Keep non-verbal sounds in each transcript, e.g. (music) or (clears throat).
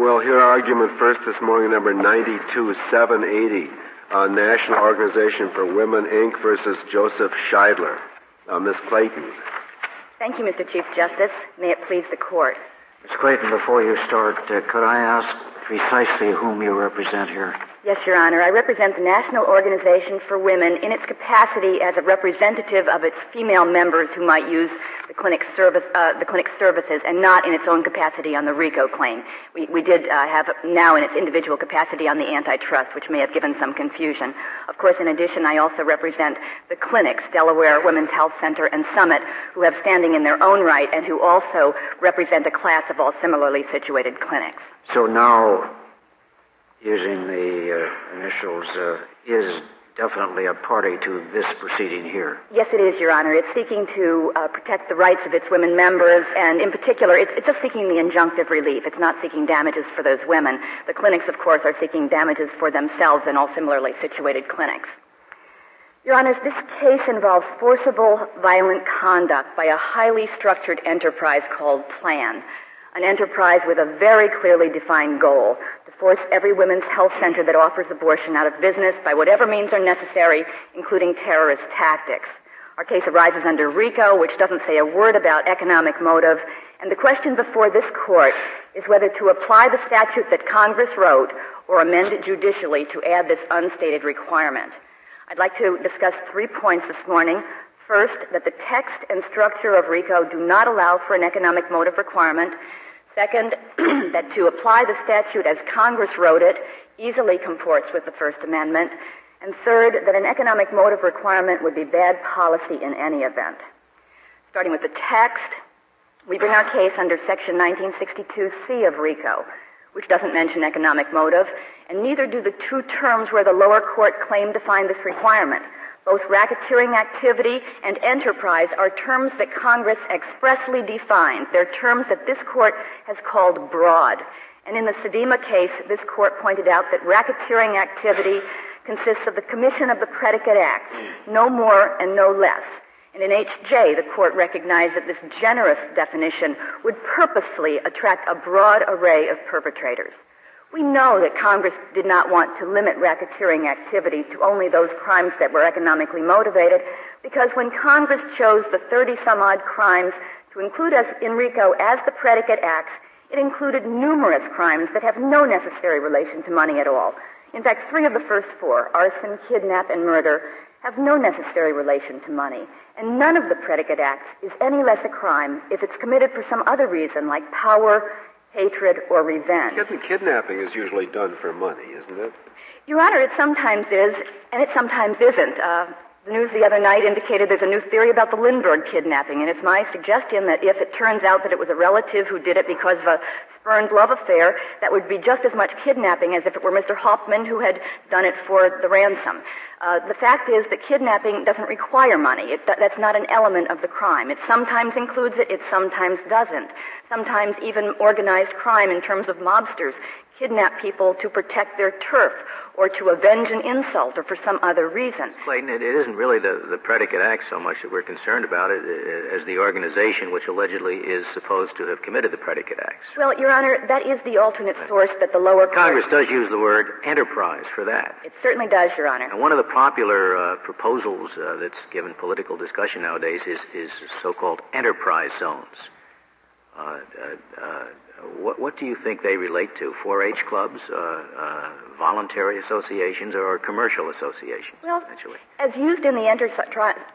We'll hear argument first this morning, number 92780, uh, National Organization for Women, Inc. versus Joseph Scheidler. Uh, Miss Clayton. Thank you, Mr. Chief Justice. May it please the court. Miss Clayton, before you start, uh, could I ask precisely whom you represent here? Yes, Your Honor. I represent the National Organization for Women in its capacity as a representative of its female members who might use the clinic service, uh, the clinic services, and not in its own capacity on the RICO claim. We, we did uh, have NOW in its individual capacity on the antitrust, which may have given some confusion. Of course, in addition, I also represent the clinics, Delaware Women's Health Center and Summit, who have standing in their own right and who also represent a class of all similarly situated clinics. So NOW using the uh, initials uh, is definitely a party to this proceeding here. Yes, it is, Your Honor. It's seeking to uh, protect the rights of its women members, and in particular, it's, it's, just seeking the injunctive relief. It's not seeking damages for those women. The clinics, of course, are seeking damages for themselves and all similarly situated clinics. Your Honors, this case involves forcible, violent conduct by a highly structured enterprise called Plan an enterprise with a very clearly defined goal to force every women's health center that offers abortion out of business by whatever means are necessary, including terrorist tactics. Our case arises under RICO, which doesn't say a word about economic motive, and the question before this court is whether to apply the statute that Congress wrote or amend it judicially to add this unstated requirement. I'd like to discuss three points this morning. First, that the text and structure of RICO do not allow for an economic motive requirement. Second, (clears throat) that to apply the statute as Congress wrote it easily comports with the First Amendment. And third, that an economic motive requirement would be bad policy in any event. Starting with the text, we bring our case under Section 1962C of RICO, which doesn't mention economic motive, and neither do the two terms where the lower court claimed to find this requirement. Both racketeering activity and enterprise are terms that Congress expressly defined. They're terms that this court has called broad. And in the Sedima case, this court pointed out that racketeering activity consists of the commission of the predicate act, no more and no less. And in HJ, the court recognized that this generous definition would purposely attract a broad array of perpetrators. We know that Congress did not want to limit racketeering activity to only those crimes that were economically motivated because when Congress chose the 30 some odd crimes to include us in RICO as the predicate acts, it included numerous crimes that have no necessary relation to money at all. In fact, three of the first four, arson, kidnap, and murder, have no necessary relation to money. And none of the predicate acts is any less a crime if it's committed for some other reason, like power, hatred, or revenge. Kid- kidnapping is usually done for money, isn't it? Your Honor, it sometimes is, and it sometimes isn't. Uh, the news the other night indicated there's a new theory about the Lindbergh kidnapping, and it's my suggestion that if it turns out that it was a relative who did it because of a spurned love affair, that would be just as much kidnapping as if it were Mr. Hauptmann who had done it for the ransom. Uh, the fact is that kidnapping doesn't require money. It, that's not an element of the crime. It sometimes includes it, it sometimes doesn't. Sometimes even organized crime in terms of mobsters kidnap people to protect their turf or to avenge an insult or for some other reason. Clayton, it, isn't really the, the predicate act so much that we're concerned about it as the organization which allegedly is supposed to have committed the predicate acts. Well, Your Honor, that is the alternate source that the lower court... Congress does use the word enterprise for that. It certainly does, Your Honor. And one of the popular uh, proposals uh, that's given political discussion nowadays is, is so-called enterprise zones. Uh, uh, uh what, what, do you think they relate to? 4-H clubs, uh, uh, voluntary associations, or commercial associations? Well, as used in the enter-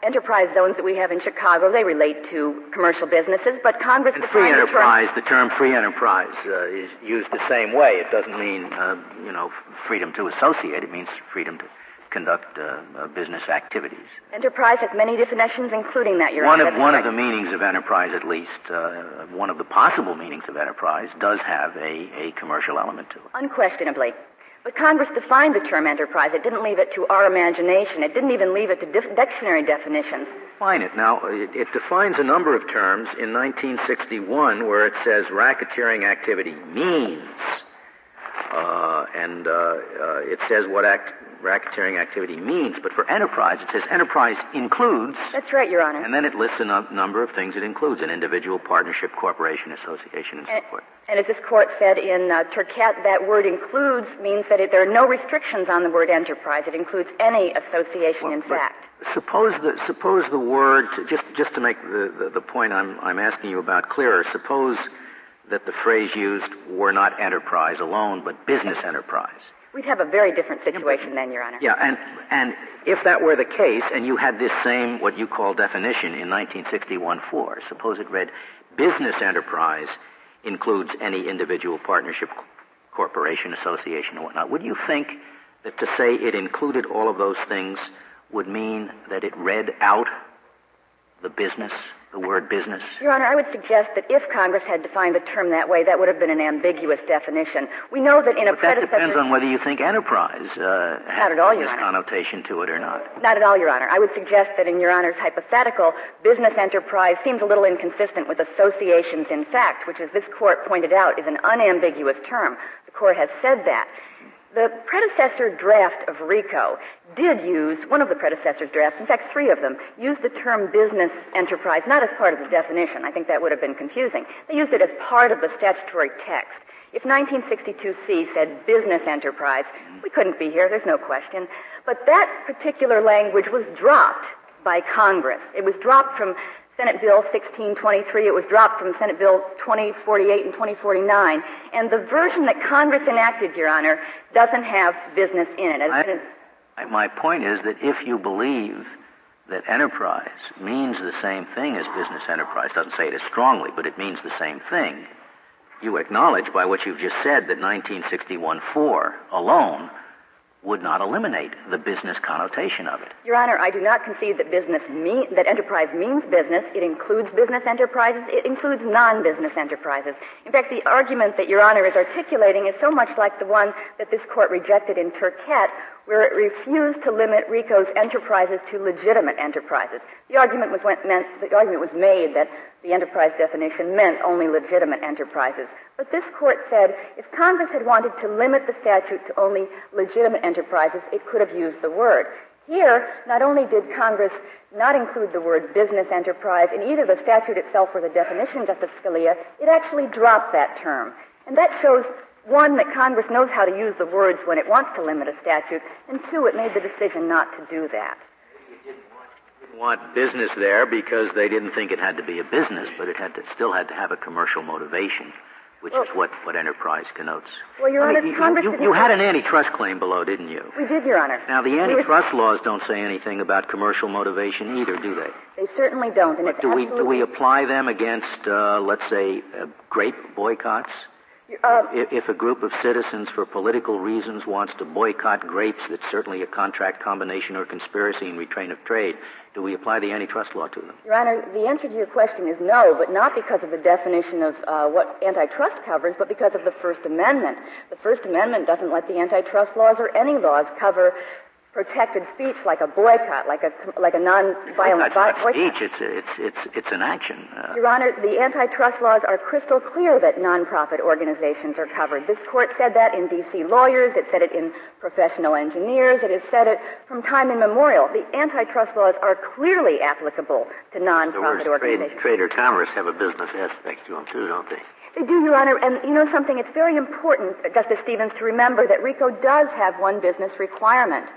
enterprise zones that we have in Chicago, they relate to commercial businesses. But Congress and free enterprise. The term, the term free enterprise uh, is used the same way. It doesn't mean you know freedom to associate. It means freedom to conduct uh, uh, business activities. Enterprise has many definitions, including that, Your one Honor. Of, one of the meanings of enterprise, at least, uh, one of the possible meanings of enterprise, does have a, a commercial element to it. Unquestionably. But Congress defined the term enterprise. It didn't leave it to our imagination. It didn't even leave it to dif- dictionary definitions. Define it. Now, it, it defines a number of terms in 1961 where it says racketeering activity means, uh, and uh, uh, it says what act racketeering activity means. But for enterprise, it says enterprise includes. That's right, Your Honor. And then it lists a number of things it includes an individual, partnership, corporation, association, and, and so forth. And as this court said in uh, Turkette, that word includes means that it, there are no restrictions on the word enterprise. It includes any association Well, in fact. Suppose the suppose the word just just to make the, the, the point I'm I'm asking you about clearer. Suppose that the phrase used were not enterprise alone, but business enterprise. We'd have a very different situation then, Your Honor. Yeah, and and if that were the case, and you had this same what you call definition in 1961-4, suppose it read, business enterprise includes any individual, partnership, corporation, association, and whatnot. Would you think that to say it included all of those things would mean that it read out the business, the word business? Your Honor, I would suggest that if Congress had defined the term that way, that would have been an ambiguous definition. We know that in a But that depends on whether you think enterprise uh, has all, Your this Honor. connotation to it or not. Not at all, Your Honor. I would suggest that in Your Honor's hypothetical, business enterprise seems a little inconsistent with associations in fact, which, as this court pointed out, is an unambiguous term. The court has said that. The predecessor draft of RICO did use, one of the predecessor's drafts, in fact, three of them, used the term business enterprise, not as part of the definition. I think that would have been confusing. They used it as part of the statutory text. If 1962C said business enterprise, we couldn't be here, there's no question. But that particular language was dropped by Congress. It was dropped from Senate Bill 1623. It was dropped from Senate Bill 2048 and 2049. And the version that Congress enacted, Your Honor, doesn't have business in it. My point is that if you believe that enterprise means the same thing as business enterprise, doesn't say it as strongly, but it means the same thing, you acknowledge by what you've just said that 1961-4 alone would not eliminate the business connotation of it. Your Honor, I do not concede that business mean, that enterprise means business. It includes business enterprises. It includes non-business enterprises. In fact, the argument that Your Honor is articulating is so much like the one that this court rejected in Turkette, where it refused to limit RICO's enterprises to legitimate enterprises. The argument was meant, the argument was made that the enterprise definition meant only legitimate enterprises. But this court said if Congress had wanted to limit the statute to only legitimate enterprises, it could have used the word. Here, not only did Congress not include the word business enterprise in either the statute itself or the definition, Justice Scalia, it actually dropped that term. And that shows, one, that Congress knows how to use the words when it wants to limit a statute, and two, it made the decision not to do that. Want business there because they didn't think it had to be a business, but it had to, still had to have a commercial motivation, which is what, what enterprise connotes. Well, Your I mean, Honor, you- Congress you, didn't you had an antitrust claim below, didn't you? We did, Your Honor. Now, the We were- antitrust laws don't say anything about commercial motivation either, do they? They certainly don't, and But it's do we, do we apply them against, uh, let's say, uh, grape boycotts? Uh, If, if a group of citizens, for political reasons, wants to boycott grapes, that's certainly a contract combination or conspiracy in restraint of trade. Do we apply the antitrust law to them? Your Honor, the answer to your question is no, but not because of the definition of uh, what antitrust covers, but because of the First Amendment. The First Amendment doesn't let the antitrust laws or any laws cover protected speech like a boycott, like a like a non-violent boycott. speech. It's it's it's it's an action. Uh, Your Honor, the antitrust laws are crystal clear that nonprofit organizations are covered. This court said that in D.C. lawyers. It said it in professional engineers. It has said it from time immemorial. The antitrust laws are clearly applicable to nonprofit words trade, organizations. trade or commerce have a business aspect to them too, don't they? They do, Your Honor, and you know something? It's very important, Justice Stevens, to remember that RICO does have one business requirement.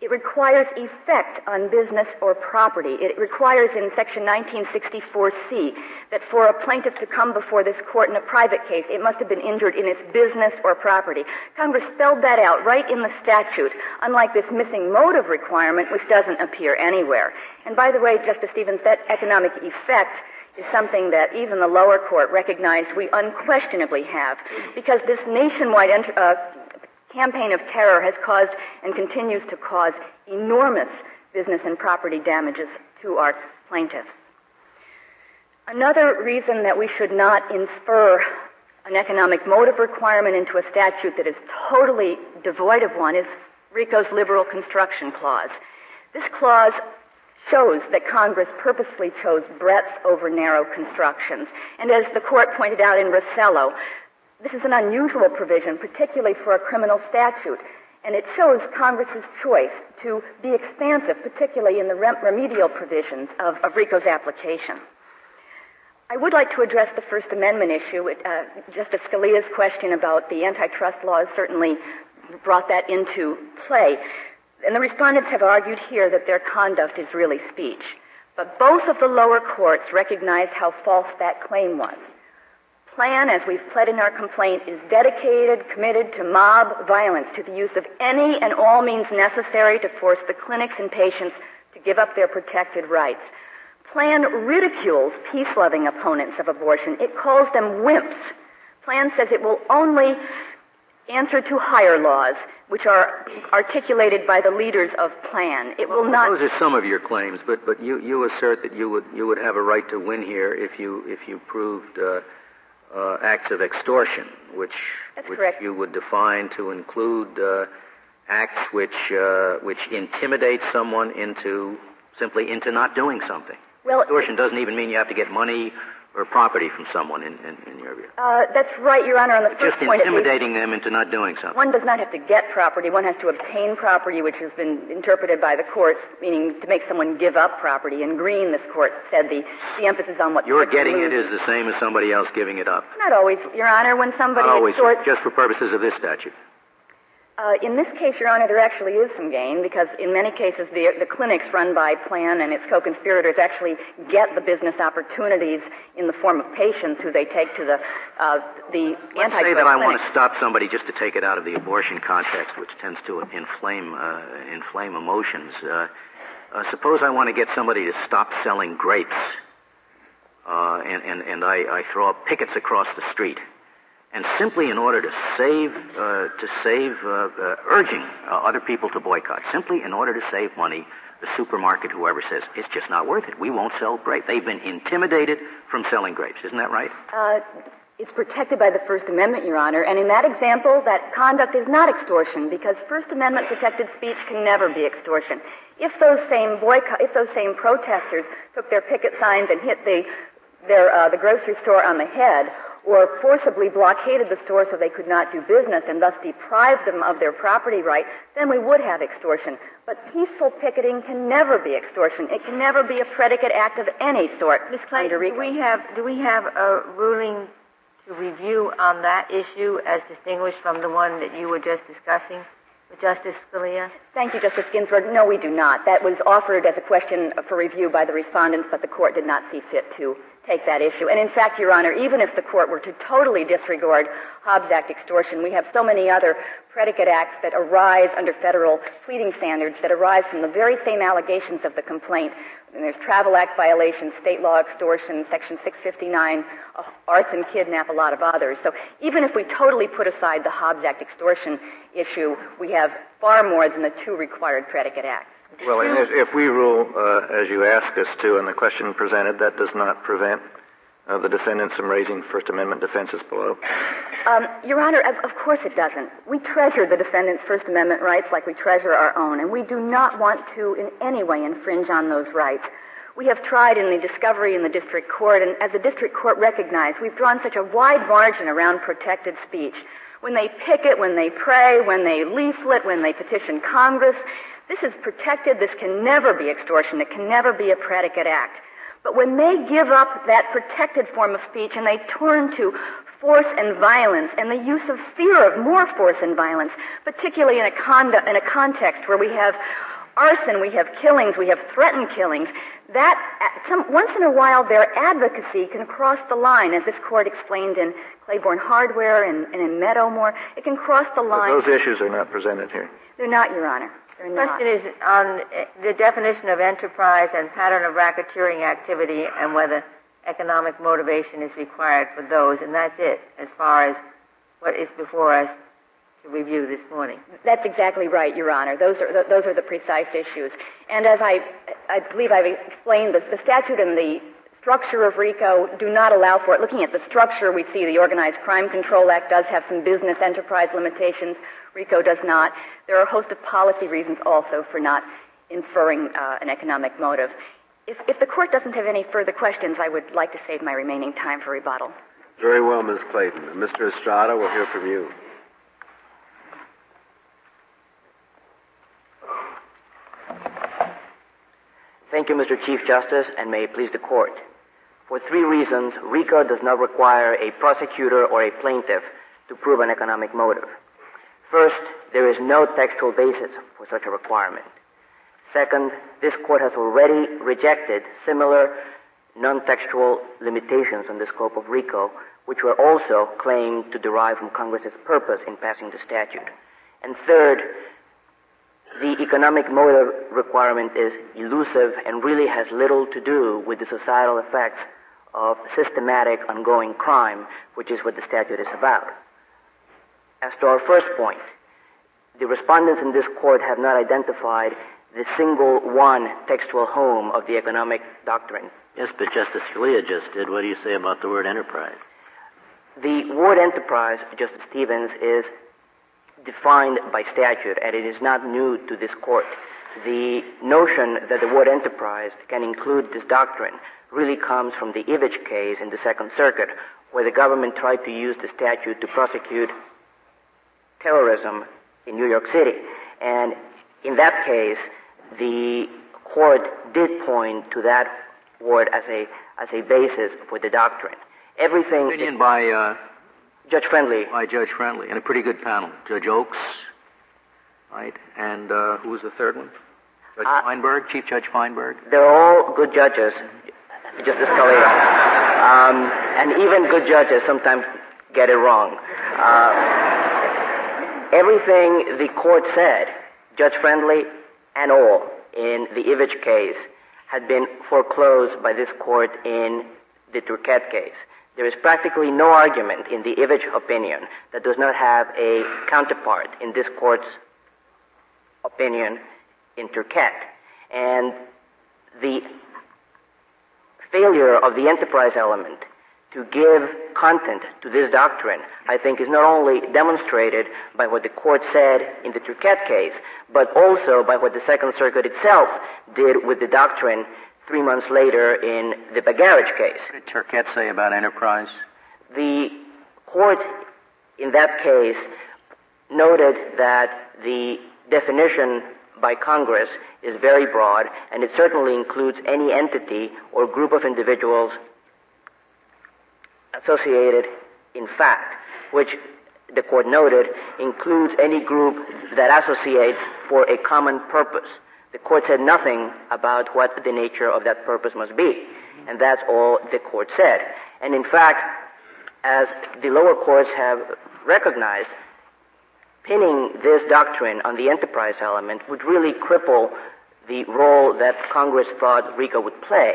It requires effect on business or property. It requires in Section 1964C that for a plaintiff to come before this court in a private case, it must have been injured in its business or property. Congress spelled that out right in the statute, unlike this missing motive requirement, which doesn't appear anywhere. And by the way, Justice Stevens, that economic effect is something that even the lower court recognized we unquestionably have, because this nationwide uh, campaign of terror has caused and continues to cause enormous business and property damages to our plaintiffs. Another reason that we should not infer an economic motive requirement into a statute that is totally devoid of one is RICO's liberal construction clause. This clause shows that Congress purposely chose breadth over narrow constructions. And as the court pointed out in Russello, this is an unusual provision, particularly for a criminal statute. And it shows Congress's choice to be expansive, particularly in the remedial provisions of, of RICO's application. I would like to address the First Amendment issue. Uh, Justice Scalia's question about the antitrust laws certainly brought that into play. And the respondents have argued here that their conduct is really speech. But both of the lower courts recognized how false that claim was. Plan, as we've pled in our complaint, is dedicated, committed to mob violence, to the use of any and all means necessary to force the clinics and patients to give up their protected rights. Plan ridicules peace-loving opponents of abortion. It calls them wimps. Plan says it will only answer to higher laws, which are articulated by the leaders of Plan. It will not. Those are some of your claims, but but you, you assert that you would you would have a right to win here if you if you proved uh, uh, acts of extortion, which That's which correct. you would define to include uh, acts which uh, which intimidate someone into simply into not doing something. Well, Extortion doesn't even mean you have to get money or property from someone, in, in, in your view. uh, that's right, Your Honor. On the first Just point, least, intimidating them into not doing something. one does not have to get property. One has to obtain property, which has been interpreted by the courts, meaning to make someone give up property. In Green, this court said the, the emphasis on what you're getting it is the same as somebody else giving it up. Not always, Your Honor. When somebody Not always, extorts just for purposes of this statute. Uh, in this case, Your Honor, there actually is some gain because in many cases the, the clinics run by Plan and its co-conspirators actually get the business opportunities in the form of patients who they take to the uh, the Let's say that I want to stop somebody just to take it out of the abortion context, which tends to inflame uh, inflame emotions. Uh, uh, suppose I want to get somebody to stop selling grapes, uh, and and and I, I throw up pickets across the street, and simply in order to save uh, to save uh, uh, urging uh, other people to boycott, simply in order to save money. The supermarket, whoever says it's just not worth it, we won't sell grapes. They've been intimidated from selling grapes, isn't that right? Uh, it's protected by the First Amendment, Your Honor, and in that example, that conduct is not extortion because First Amendment protected speech can never be extortion. If those same boycott, if those same protesters took their picket signs and hit the their uh, the grocery store on the head, or forcibly blockaded the store so they could not do business and thus deprived them of their property right, then we would have extortion. But peaceful picketing can never be extortion. It can never be a predicate act of any sort. Ms. Clayton, do we have do we have a ruling to review on that issue as distinguished from the one that you were just discussing Justice Scalia? Thank you, Justice Ginsburg. No, we do not. That was offered as a question for review by the respondents, but the court did not see fit to take that issue. And in fact, Your Honor, even if the court were to totally disregard Hobbs Act extortion, we have so many other predicate acts that arise under federal pleading standards that arise from the very same allegations of the complaint. And there's Travel Act violations, state law extortion, Section 659, uh, arson, kidnap, a lot of others. So even if we totally put aside the Hobbs Act extortion issue, we have far more than the two required predicate acts. Well, and if, we rule uh, as you ask us to on the question presented, that does not prevent uh, the defendants from raising First Amendment defenses below. Um, Your Honor, of, of course it doesn't. We treasure the defendant's First Amendment rights like we treasure our own, and we do not want to in any way infringe on those rights. We have tried in the discovery in the district court, and as the district court recognized, we've drawn such a wide margin around protected speech. When they picket, when they pray, when they leaflet, when they petition Congress, this is protected. This can never be extortion. It can never be a predicate act. But when they give up that protected form of speech and they turn to force and violence and the use of fear of more force and violence, particularly in a, in a context where we have arson, we have killings, we have threatened killings, that uh, some, once in a while their advocacy can cross the line, as this court explained in Claiborne Hardware and, and in Meadowmoor. It can cross the But line. those issues are not presented here. They're not, Your Honor. They're The question is on uh, the definition of enterprise and pattern of racketeering activity and whether economic motivation is required for those, and that's it as far as what is before us to review this morning. That's exactly right, Your Honor. Those are th- those are the precise issues. And as I I believe I've explained, the, the statute and the structure of RICO do not allow for it. Looking at the structure, we see the Organized Crime Control Act does have some business enterprise limitations. RICO does not. There are a host of policy reasons also for not inferring uh, an economic motive. If, if the court doesn't have any further questions, I would like to save my remaining time for rebuttal. Very well, Ms. Clayton. Mr. Estrada, we'll hear from you. Thank you, Mr. Chief Justice, and may it please the court. For three reasons, RICO does not require a prosecutor or a plaintiff to prove an economic motive. First, there is no textual basis for such a requirement. Second, this court has already rejected similar non-textual limitations on the scope of RICO, which were also claimed to derive from Congress's purpose in passing the statute. And third, the economic motive requirement is elusive and really has little to do with the societal effects of systematic ongoing crime, which is what the statute is about. As to our first point, the respondents in this court have not identified the single one textual home of the economic doctrine. Yes, but Justice Scalia just did. What do you say about the word enterprise? The word enterprise, Justice Stevens, is defined by statute, and it is not new to this court. The notion that the word enterprise can include this doctrine really comes from the Ivic case in the Second Circuit, where the government tried to use the statute to prosecute terrorism in New York City. And in that case, the court did point to that word as a as a basis for the doctrine. Everything opinion by uh, Judge Friendly by Judge Friendly and a pretty good panel. Judge Oakes, right? And uh, who was the third one? Judge Uh, Feinberg, Chief Judge Feinberg. They're all good judges, Justice Scalia. Um, and even good judges sometimes get it wrong. Uh, everything the court said, Judge Friendly and all, in the Ivic case, had been foreclosed by this court in the Turkette case. There is practically no argument in the Ivic opinion that does not have a counterpart in this court's opinion in Turkette. And the failure of the enterprise element to give content to this doctrine, I think, is not only demonstrated by what the court said in the Turkette case, but also by what the Second Circuit itself did with the doctrine three months later in the Bagaric case. What did Turkette say about enterprise? The court in that case noted that the definition by Congress is very broad, and it certainly includes any entity or group of individuals associated in fact, which the court noted includes any group that associates for a common purpose. The court said nothing about what the nature of that purpose must be, and that's all the court said. And in fact, as the lower courts have recognized, pinning this doctrine on the enterprise element would really cripple the role that Congress thought RICO would play.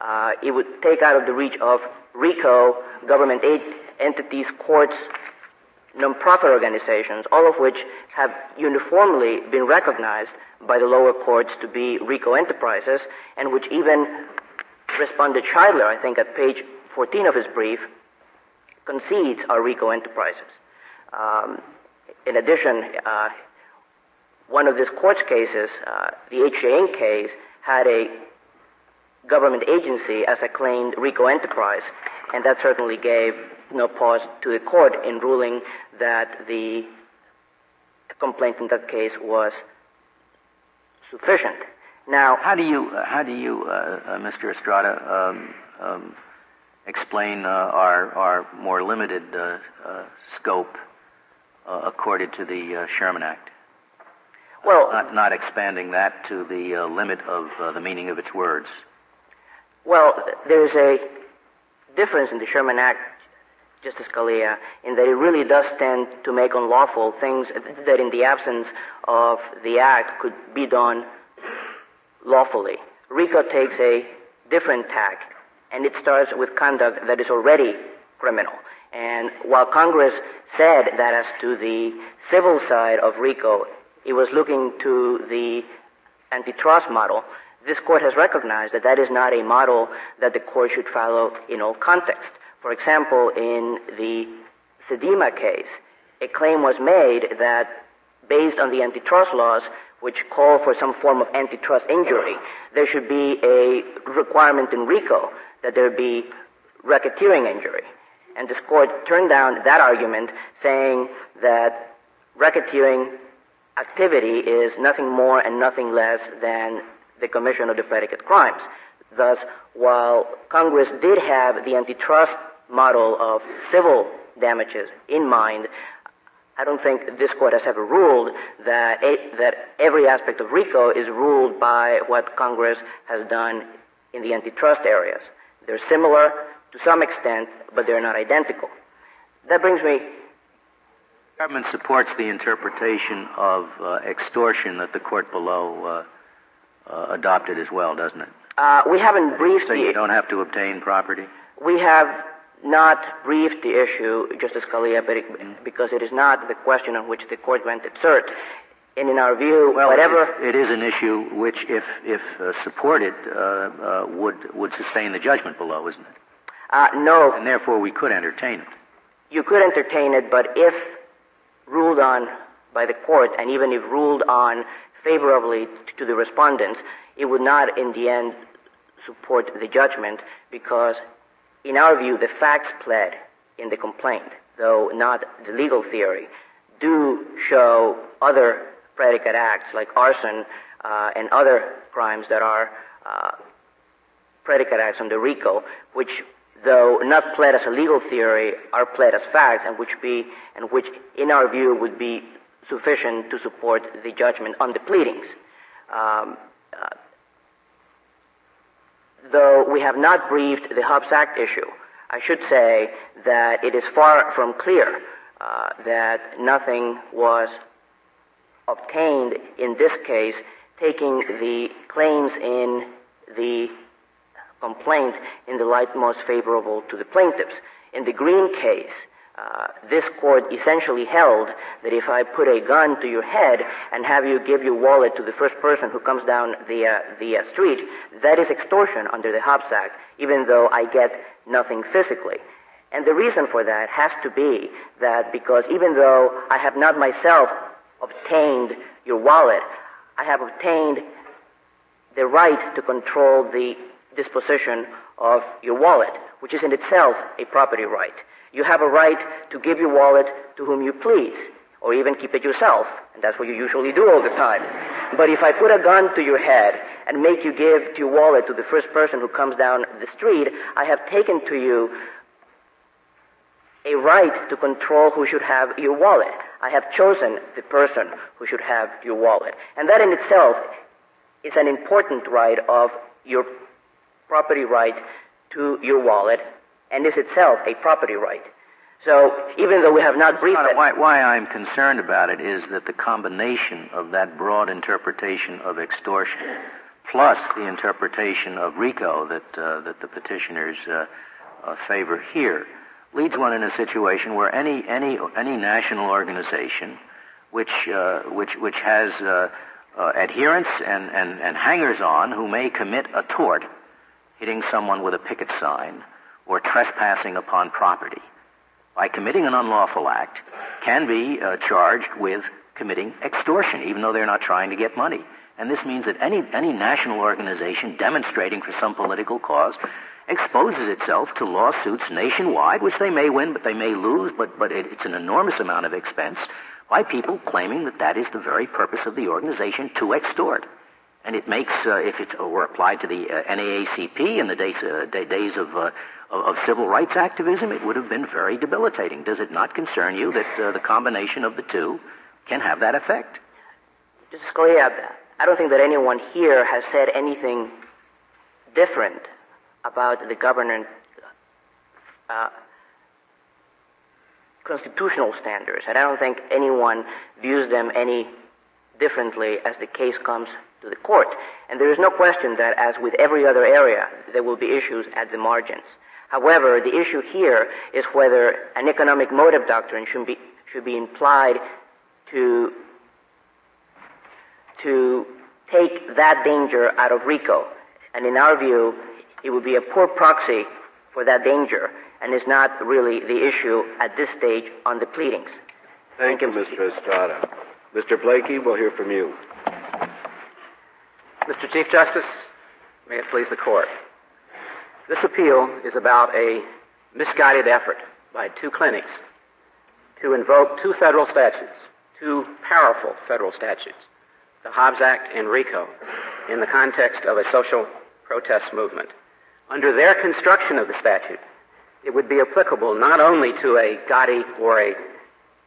Uh, it would take out of the reach of RICO government aid entities, courts, nonprofit organizations, all of which have uniformly been recognized by the lower courts to be RICO enterprises, and which even responded Scheidler, I think, at page 14 of his brief, concedes are RICO enterprises. Um, in addition, uh, one of this court's cases, uh, the H.J. Inc. case, had a government agency as a claimed RICO enterprise, and that certainly gave no pause to the court in ruling that the complaint in that case was sufficient. Now, How do you, uh, how do you, uh, uh, Mr. Estrada, um, um, explain uh, our, our more limited uh, uh, scope uh, accorded to the uh, Sherman Act? well, Not, not expanding that to the uh, limit of uh, the meaning of its words. Well, there's a difference in the Sherman Act, Justice Scalia, in that it really does tend to make unlawful things that in the absence of the Act could be done lawfully. RICO takes a different tack, and it starts with conduct that is already criminal. And while Congress said that as to the civil side of RICO, it was looking to the antitrust model, this court has recognized that that is not a model that the court should follow in all contexts. For example, in the Sedima case, a claim was made that based on the antitrust laws, which call for some form of antitrust injury, there should be a requirement in RICO that there be racketeering injury. And this court turned down that argument, saying that racketeering activity is nothing more and nothing less than the commission of the predicate crimes. Thus, while Congress did have the antitrust model of civil damages in mind, I don't think this court has ever ruled that a, that every aspect of RICO is ruled by what Congress has done in the antitrust areas. They're similar to some extent, but they're not identical. That brings me. The government supports the interpretation of uh, extortion that the court below uh, uh, adopted as well, doesn't it? Uh, we haven't briefed. So you don't have to obtain property. We have not briefed the issue, Justice Scalia, but it, because it is not the question on which the court granted cert. And in our view, well, whatever it, it is an issue which, if if uh, supported, uh, uh, would would sustain the judgment below, isn't it? Uh, no. And therefore, we could entertain it. You could entertain it, but if ruled on by the court, and even if ruled on favorably to the respondents, it would not, in the end, support the judgment because, in our view, the facts pled in the complaint, though not the legal theory, do show other predicate acts like arson uh, and other crimes that are uh, predicate acts under RICO, which, though not pled as a legal theory, are pled as facts, and which be and which, in our view, would be sufficient to support the judgment on the pleadings. Um, though we have not briefed the Hobbs Act issue, I should say that it is far from clear uh, that nothing was obtained in this case, taking the claims in the complaint in the light most favorable to the plaintiffs. In the Green case, uh, this court essentially held that if I put a gun to your head and have you give your wallet to the first person who comes down the uh, the uh, street, that is extortion under the Hobbs Act, even though I get nothing physically. And the reason for that has to be that because even though I have not myself obtained your wallet, I have obtained the right to control the disposition of your wallet, which is in itself a property right. You have a right to give your wallet to whom you please, or even keep it yourself, and that's what you usually do all the time. But if I put a gun to your head and make you give your wallet to the first person who comes down the street, I have taken to you a right to control who should have your wallet. I have chosen the person who should have your wallet. And that in itself is an important right of your property right to your wallet and is itself a property right. So even though we have not briefed it, why, why I'm concerned about it is that the combination of that broad interpretation of extortion, plus the interpretation of RICO that uh, that the petitioners uh, uh, favor here, leads one in a situation where any any any national organization, which uh, which which has uh, uh, adherents and, and and hangers on who may commit a tort, hitting someone with a picket sign or trespassing upon property by committing an unlawful act can be uh, charged with committing extortion, even though they're not trying to get money. And this means that any, any national organization demonstrating for some political cause exposes itself to lawsuits nationwide, which they may win, but they may lose, but, but it, it's an enormous amount of expense by people claiming that that is the very purpose of the organization to extort. And it makes, uh, if it were applied to the uh, NAACP in the days, uh, days of, uh, of, of, civil rights activism, it would have been very debilitating. Does it not concern you that uh, the combination of the two can have that effect? Justice Scalia, I don't think that anyone here has said anything different about the government uh, constitutional standards, and I don't think anyone views them any differently as the case comes to the court. And there is no question that, as with every other area, there will be issues at the margins. However, the issue here is whether an economic motive doctrine should be, should be implied to, to take that danger out of RICO. And in our view, it would be a poor proxy for that danger and is not really the issue at this stage on the pleadings. Thank, Thank you, Mr. Estrada. Mr. Blakey, we'll hear from you. Mr. Chief Justice, may it please the court. This appeal is about a misguided effort by two clinics to invoke two federal statutes, two powerful federal statutes, the Hobbs Act and RICO in the context of a social protest movement. Under their construction of the statute, it would be applicable not only to a Gotti or a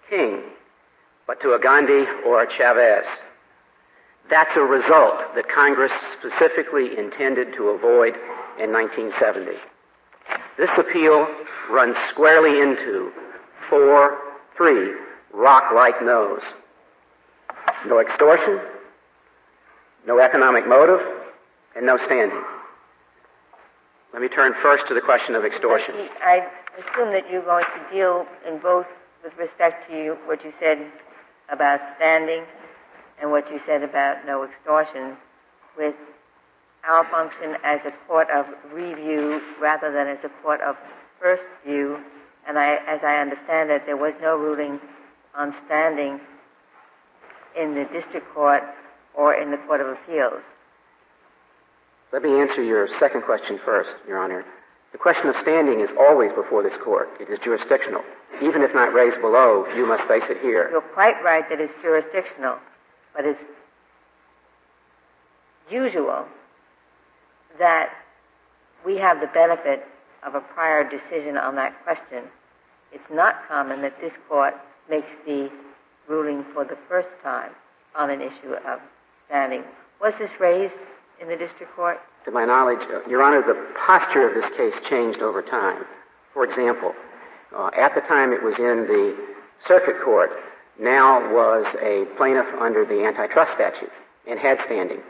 King, but to a Gandhi or a Chavez. That's a result that Congress specifically intended to avoid in 1970. This appeal runs squarely into four, three rock-like no's. No extortion, no economic motive, and no standing. Let me turn first to the question of extortion. I assume that you're going to deal in both with respect to what you said about standing and what you said about no extortion with our function as a court of review rather than as a court of first view. And I, as I understand it, there was no ruling on standing in the district court or in the court of appeals. Let me answer your second question first, Your Honor. The question of standing is always before this court. It is jurisdictional. Even if not raised below, you must face it here. You're quite right that it's jurisdictional, but it's usual that we have the benefit of a prior decision on that question. It's not common that this court makes the ruling for the first time on an issue of standing. Was this raised in the district court? To my knowledge, Your Honor, the posture of this case changed over time. For example, uh, at the time it was in the circuit court, NOW was a plaintiff under the antitrust statute and had standing.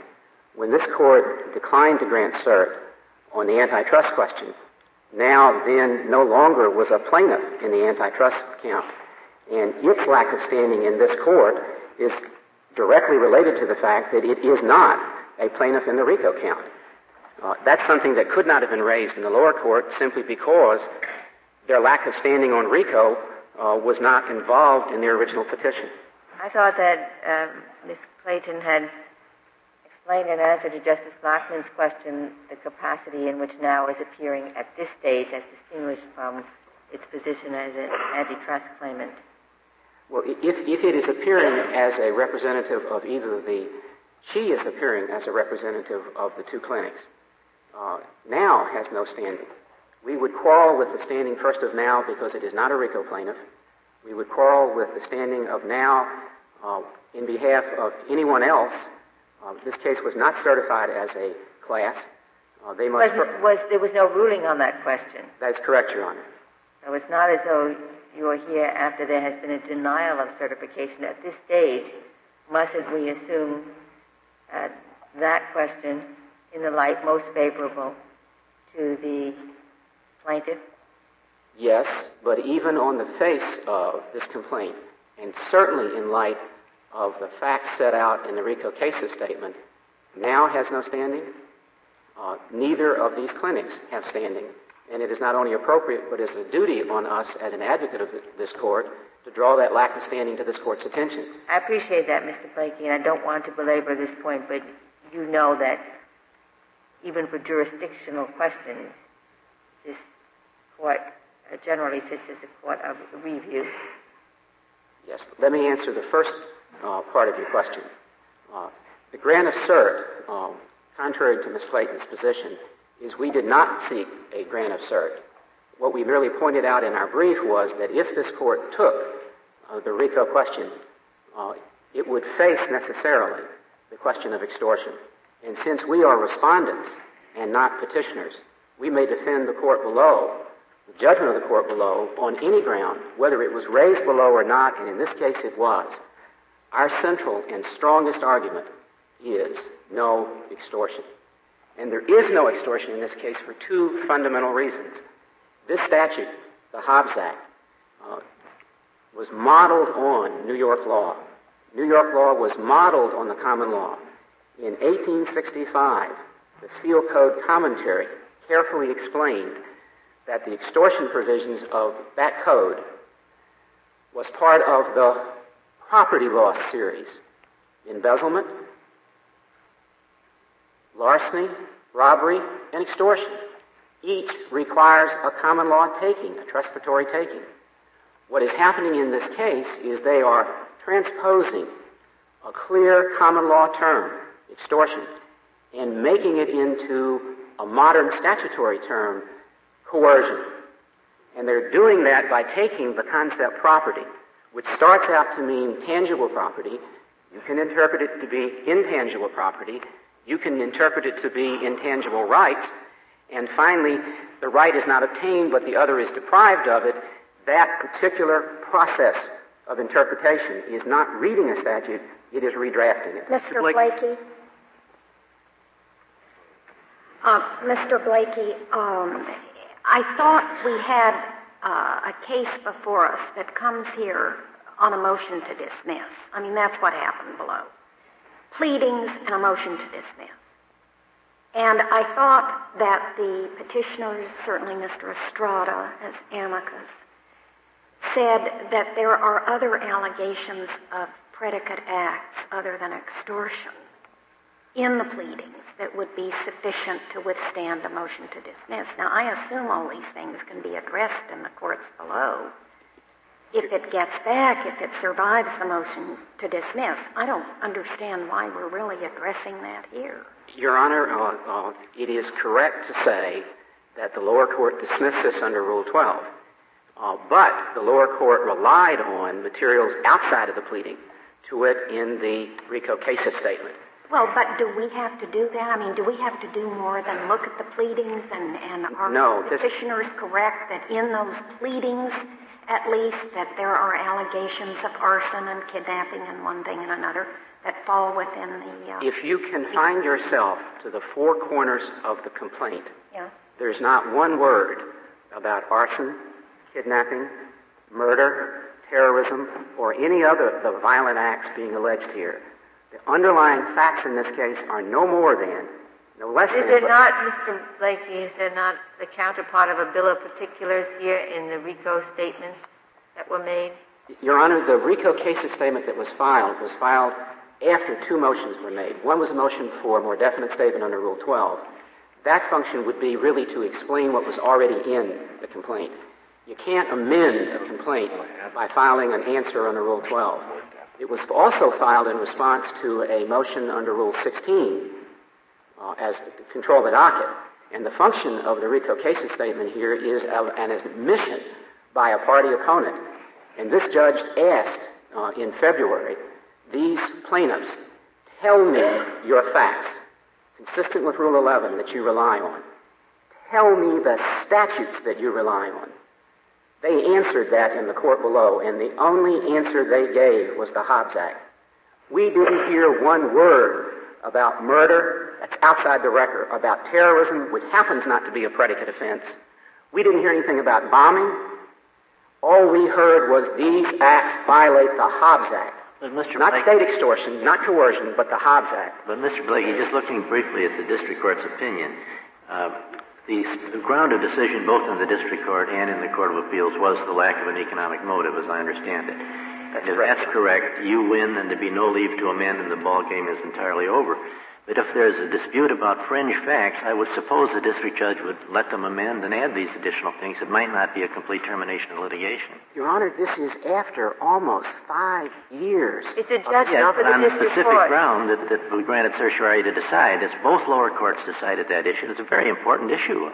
When this court declined to grant cert on the antitrust question, NOW then no longer was a plaintiff in the antitrust count. And its lack of standing in this court is directly related to the fact that it is not a plaintiff in the RICO count. Uh, that's something that could not have been raised in the lower court simply because their lack of standing on RICO uh, was not involved in the original petition. I thought that um, Ms. Clayton had explained in answer to Justice Blackmun's question the capacity in which NOW is appearing at this stage as distinguished from its position as an antitrust claimant. Well, if, if it is appearing as a representative of either the, she is appearing as a representative of the two clinics. Uh, NOW has no standing. We would quarrel with the standing first of NOW because it is not a RICO plaintiff. We would quarrel with the standing of NOW uh, in behalf of anyone else. Uh, this case was not certified as a class. Uh, they must. Was, was, there was no ruling on that question? That's correct, Your Honor. So it's not as though you are here after there has been a denial of certification. At this stage, mustn't we assume uh, that question in the light most favorable to the plaintiff? Yes, but even on the face of this complaint, and certainly in light of the facts set out in the RICO cases statement, NOW has no standing. Uh, neither of these clinics have standing. And it is not only appropriate, but is a duty on us as an advocate of this court to draw that lack of standing to this court's attention. I appreciate that, Mr. Blakey, and I don't want to belabor this point, but you know that even for jurisdictional questions, court uh, generally sits as a court of review. Yes. Let me answer the first uh, part of your question. Uh, the grant of cert, um, contrary to Ms. Clayton's position, is we did not seek a grant of cert. What we merely pointed out in our brief was that if this court took uh, the RICO question, uh, it would face necessarily the question of extortion. And since we are respondents and not petitioners, we may defend the court below, judgment of the court below, on any ground, whether it was raised below or not, and in this case it was. Our central and strongest argument is no extortion. And there is no extortion in this case for two fundamental reasons. This statute, the Hobbs Act, uh, was modeled on New York law. New York law was modeled on the common law. In 1865, the Field Code commentary carefully explained that the extortion provisions of that code was part of the property loss series embezzlement, larceny, robbery, and extortion. Each requires a common law taking, a trespassory taking. What is happening in this case is they are transposing a clear common law term, extortion, and making it into a modern statutory term, coercion. And they're doing that by taking the concept property, which starts out to mean tangible property. You can interpret it to be intangible property. You can interpret it to be intangible rights. And finally, the right is not obtained, but the other is deprived of it. That particular process of interpretation is not reading a statute, it is redrafting it. Mr. Blakey? Uh, Mr. Blakey, um, I thought we had uh, a case before us that comes here on a motion to dismiss. I mean, that's what happened below. Pleadings and a motion to dismiss. And I thought that the petitioners, certainly Mr. Estrada as amicus, said that there are other allegations of predicate acts other than extortion in the pleadings that would be sufficient to withstand a motion to dismiss. Now, I assume all these things can be addressed in the courts below. If it gets back, if it survives the motion to dismiss, I don't understand why we're really addressing that here. Your Honor, uh, uh, it is correct to say that the lower court dismissed this under Rule 12. Uh, but the lower court relied on materials outside of the pleading to it in the RICO cases statement. Well, but do we have to do that? I mean, do we have to do more than look at the pleadings and, and are no, the petitioners correct that in those pleadings, at least, that there are allegations of arson and kidnapping and one thing and another that fall within the. Uh, if you confine yourself to the four corners of the complaint, yeah. there's not one word about arson, kidnapping, murder, terrorism, or any other of the violent acts being alleged here. The underlying facts in this case are no more than, no less is than. Is it not, Mr. Blakey, is there not the counterpart of a bill of particulars here in the RICO statements that were made? Your Honor, the RICO cases statement that was filed was filed after two motions were made. One was a motion for a more definite statement under Rule 12. That function would be really to explain what was already in the complaint. You can't amend a complaint by filing an answer under Rule 12. It was also filed in response to a motion under Rule 16 uh, as to control the docket. And the function of the RICO cases statement here is of an admission by a party opponent. And this judge asked uh, in February these plaintiffs, tell me your facts, consistent with Rule 11 that you rely on. Tell me the statutes that you rely on. They answered that in the court below, and the only answer they gave was the Hobbs Act. We didn't hear one word about murder, that's outside the record, about terrorism, which happens not to be a predicate offense. We didn't hear anything about bombing. All we heard was these acts violate the Hobbs Act. But Mr. Not Blake, state extortion, not coercion, but the Hobbs Act. But Mr. Blakey, just looking briefly at the district court's opinion, uh, the, the ground of decision both in the district court and in the court of appeals was the lack of an economic motive, as I understand it. That's if correct. that's correct, you win, and there be no leave to amend, and the ball game is entirely over. But if there's a dispute about fringe facts, I would suppose the district judge would let them amend and add these additional things. It might not be a complete termination of litigation. Your Honor, this is after almost five years. It's a judgment Yeah, for but the on the specific court. ground that, that we granted certiorari to decide, it's both lower courts decided that issue. It's a very important issue.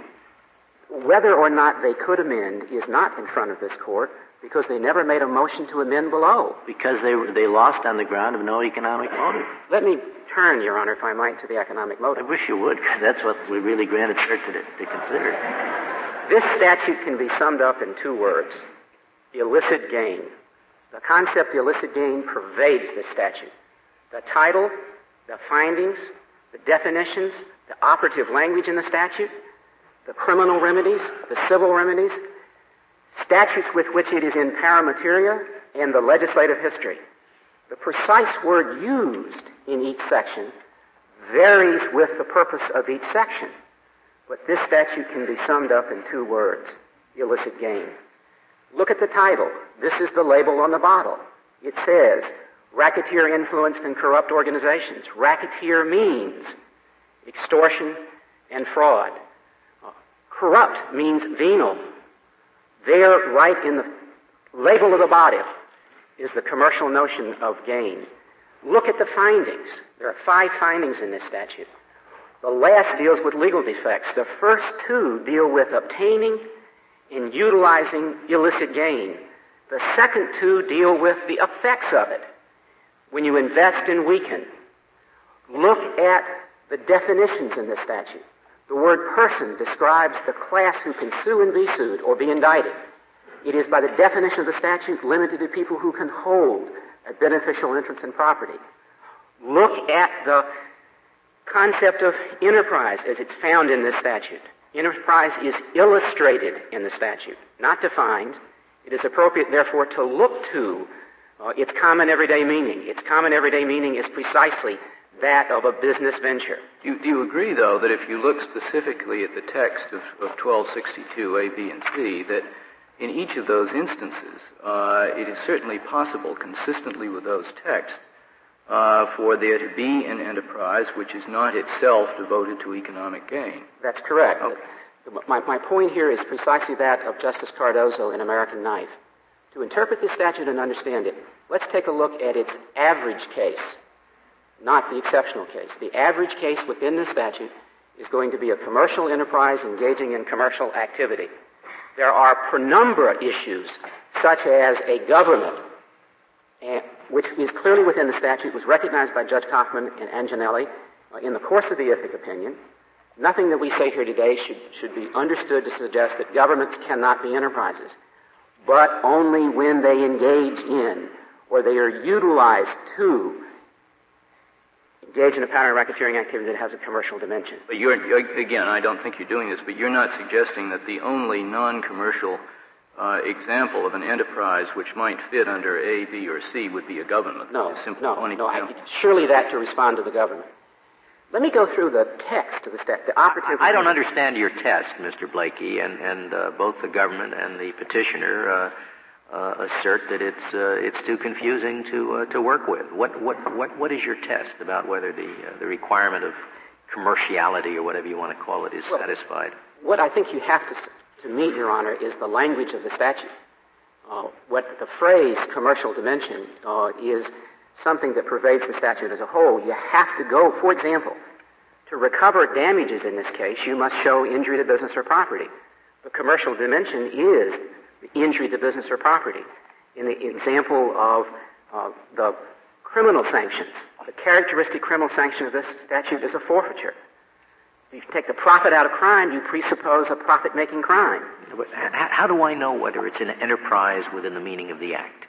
Whether or not they could amend is not in front of this court because they never made a motion to amend below. Because they, they lost on the ground of no economic motive. Let me turn, Your Honor, if I might, to the economic motive. I wish you would, because that's what we really granted cert to, to consider. This statute can be summed up in two words illicit gain. The concept illicit gain pervades this statute. The title, the findings, the definitions, the operative language in the statute, the criminal remedies, the civil remedies, statutes with which it is in pari materia, and the legislative history. The precise word used in each section varies with the purpose of each section. But this statute can be summed up in two words illicit gain. Look at the title. This is the label on the bottle. It says, Racketeer influenced and corrupt organizations. Racketeer means extortion and fraud. Corrupt means venal. There, right in the label of the body, is the commercial notion of gain. Look at the findings. There are five findings in this statute. The last deals with legal defects. The first two deal with obtaining and utilizing illicit gain. The second two deal with the effects of it. When you invest and weaken, look at the definitions in the statute. The word person describes the class who can sue and be sued or be indicted. It is by the definition of the statute limited to people who can hold a beneficial interest in property. Look at the concept of enterprise as it's found in this statute. Enterprise is illustrated in the statute, not defined. It is appropriate, therefore, to look to uh, its common everyday meaning. Its common everyday meaning is precisely that of a business venture. Do you, do you agree, though, that if you look specifically at the text of, of 1262 A, B, and C, that in each of those instances, uh, it is certainly possible, consistently with those texts, uh, for there to be an enterprise which is not itself devoted to economic gain. That's correct. Okay. My, my point here is precisely that of Justice Cardozo in American Knife. To interpret this statute and understand it, let's take a look at its average case, not the exceptional case. The average case within the statute is going to be a commercial enterprise engaging in commercial activity. There are penumbra issues, such as a government which is clearly within the statute, was recognized by Judge Kaufman and Angelilli uh, in the course of the Ivic opinion. Nothing that we say here today should, should be understood to suggest that governments cannot be enterprises, but only when they engage in or they are utilized to engage in a pattern of racketeering activity that has a commercial dimension. But you're, again, I don't think you're doing this, but you're not suggesting that the only non-commercial uh, example of an enterprise which might fit under A, B, or C would be a government. No, simple no, no. I, surely that to respond to the government. Let me go through the text of the statute. The operative. I don't understand your test, Mr. Blakey, and and uh, both the government and the petitioner uh, uh, assert that it's uh, it's too confusing to uh, to work with. What what what what is your test about whether the uh, the requirement of commerciality or whatever you want to call it is well, satisfied? What I think you have to to meet, Your Honor, is the language of the statute. Uh, what the phrase commercial dimension uh, is something that pervades the statute as a whole. You have to go, for example, to recover damages in this case, you must show injury to business or property. The commercial dimension is injury to business or property. In the example of uh, the criminal sanctions, the characteristic criminal sanction of this statute is a forfeiture. If you take the profit out of crime, you presuppose a profit making crime. How do I know whether it's an enterprise within the meaning of the Act?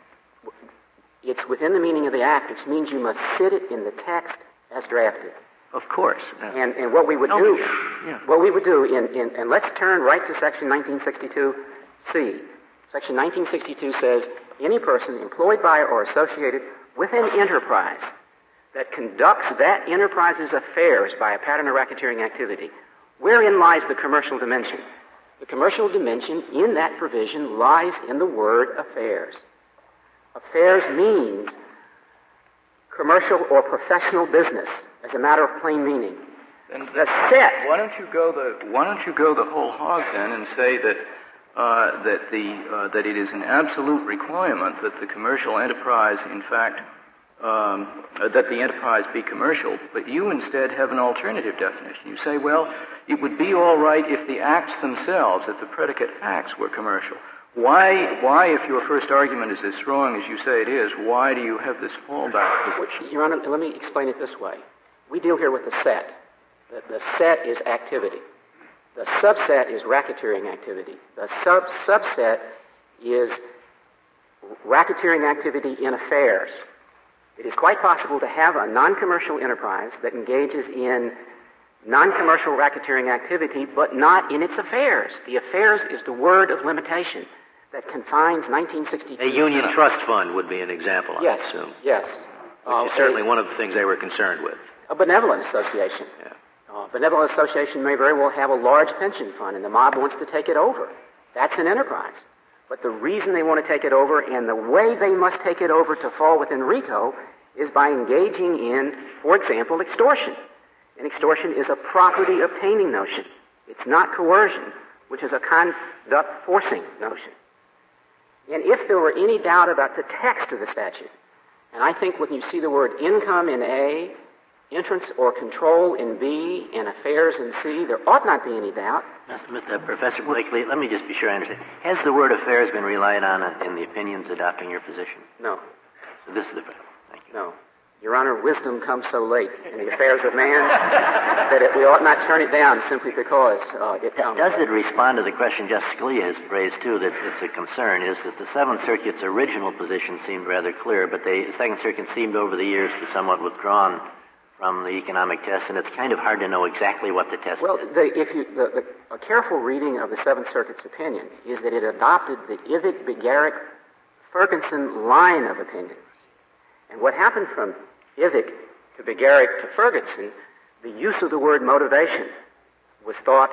It's within the meaning of the Act, which means you must sit it in the text as drafted. Of course. Uh, and, and what we would no, do, yeah. what we would do, in, in, and let's turn right to Section 1962C. Section 1962 says any person employed by or associated with an enterprise that conducts that enterprise's affairs by a pattern of racketeering activity, wherein lies the commercial dimension? The commercial dimension in that provision lies in the word affairs. Affairs means commercial or professional business as a matter of plain meaning. And the set. Why don't you go the Why don't you go the whole hog then and say that uh, that the uh, that it is an absolute requirement that the commercial enterprise, in fact, um, that the enterprise be commercial, but you instead have an alternative definition. You say, well, it would be all right if the acts themselves, if the predicate acts were commercial. Why, why, if your first argument is as strong as you say it is, why do you have this fallback position? Your Honor, let me explain it this way. We deal here with the set. The, the set is activity. The subset is racketeering activity. The sub subset is racketeering activity in affairs. It is quite possible to have a non-commercial enterprise that engages in non-commercial racketeering activity, but not in its affairs. The affairs is the word of limitation that confines 1962. A union trust fund would be an example, I yes, assume. Yes. Which is uh, certainly a, one of the things they were concerned with. A benevolent association. Yeah. Uh, benevolent association may very well have a large pension fund, and the mob wants to take it over. That's an enterprise. But the reason they want to take it over and the way they must take it over to fall within RICO is by engaging in, for example, extortion. And extortion is a property obtaining notion. It's not coercion, which is a conduct forcing notion. And if there were any doubt about the text of the statute, And I think when you see the word income in A, entrance or control in B, and affairs in C, there ought not be any doubt. Mr. Professor Blakey, let me just be sure I understand. Has the word affairs been relied on in the opinions adopting your position? No. So this is the. problem. Thank you. No. Your Honor, wisdom comes so late in the affairs of man that it, we ought not turn it down simply because uh, it comes. Does it respond to the question Justice Scalia has raised, too, that it's a concern, is that the Seventh Circuit's original position seemed rather clear, but the Second Circuit seemed over the years to somewhat withdrawn from the economic test, and it's kind of hard to know exactly what the test well, is. Well, if you, the, the, a careful reading of the Seventh Circuit's opinion is that it adopted the Ivic, Bagaric, Ferguson line of opinions. And what happened from Ivic to Bagaric to Ferguson, the use of the word motivation was thought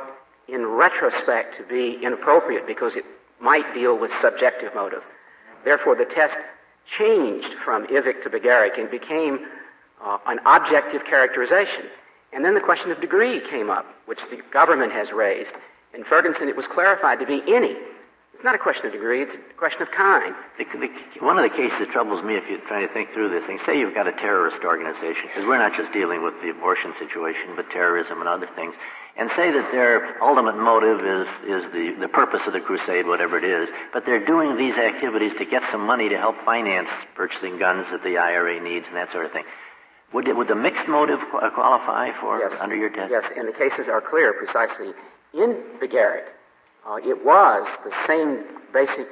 in retrospect to be inappropriate because it might deal with subjective motive. Therefore, the test changed from Ivic to Bagaric and became uh, an objective characterization. And then the question of degree came up, which the government has raised. In Ferguson, it was clarified to be any. It's not a question of degree, it's a question of kind. The, the, one of the cases that troubles me if you're trying to think through this thing, say you've got a terrorist organization, because we're not just dealing with the abortion situation, but terrorism and other things, and say that their ultimate motive is, is the, the purpose of the crusade, whatever it is, but they're doing these activities to get some money to help finance purchasing guns that the IRA needs and that sort of thing. Would, it, would the mixed motive qualify for yes. under your test? Yes, and the cases are clear precisely. In Bagaric, uh, it was the same basic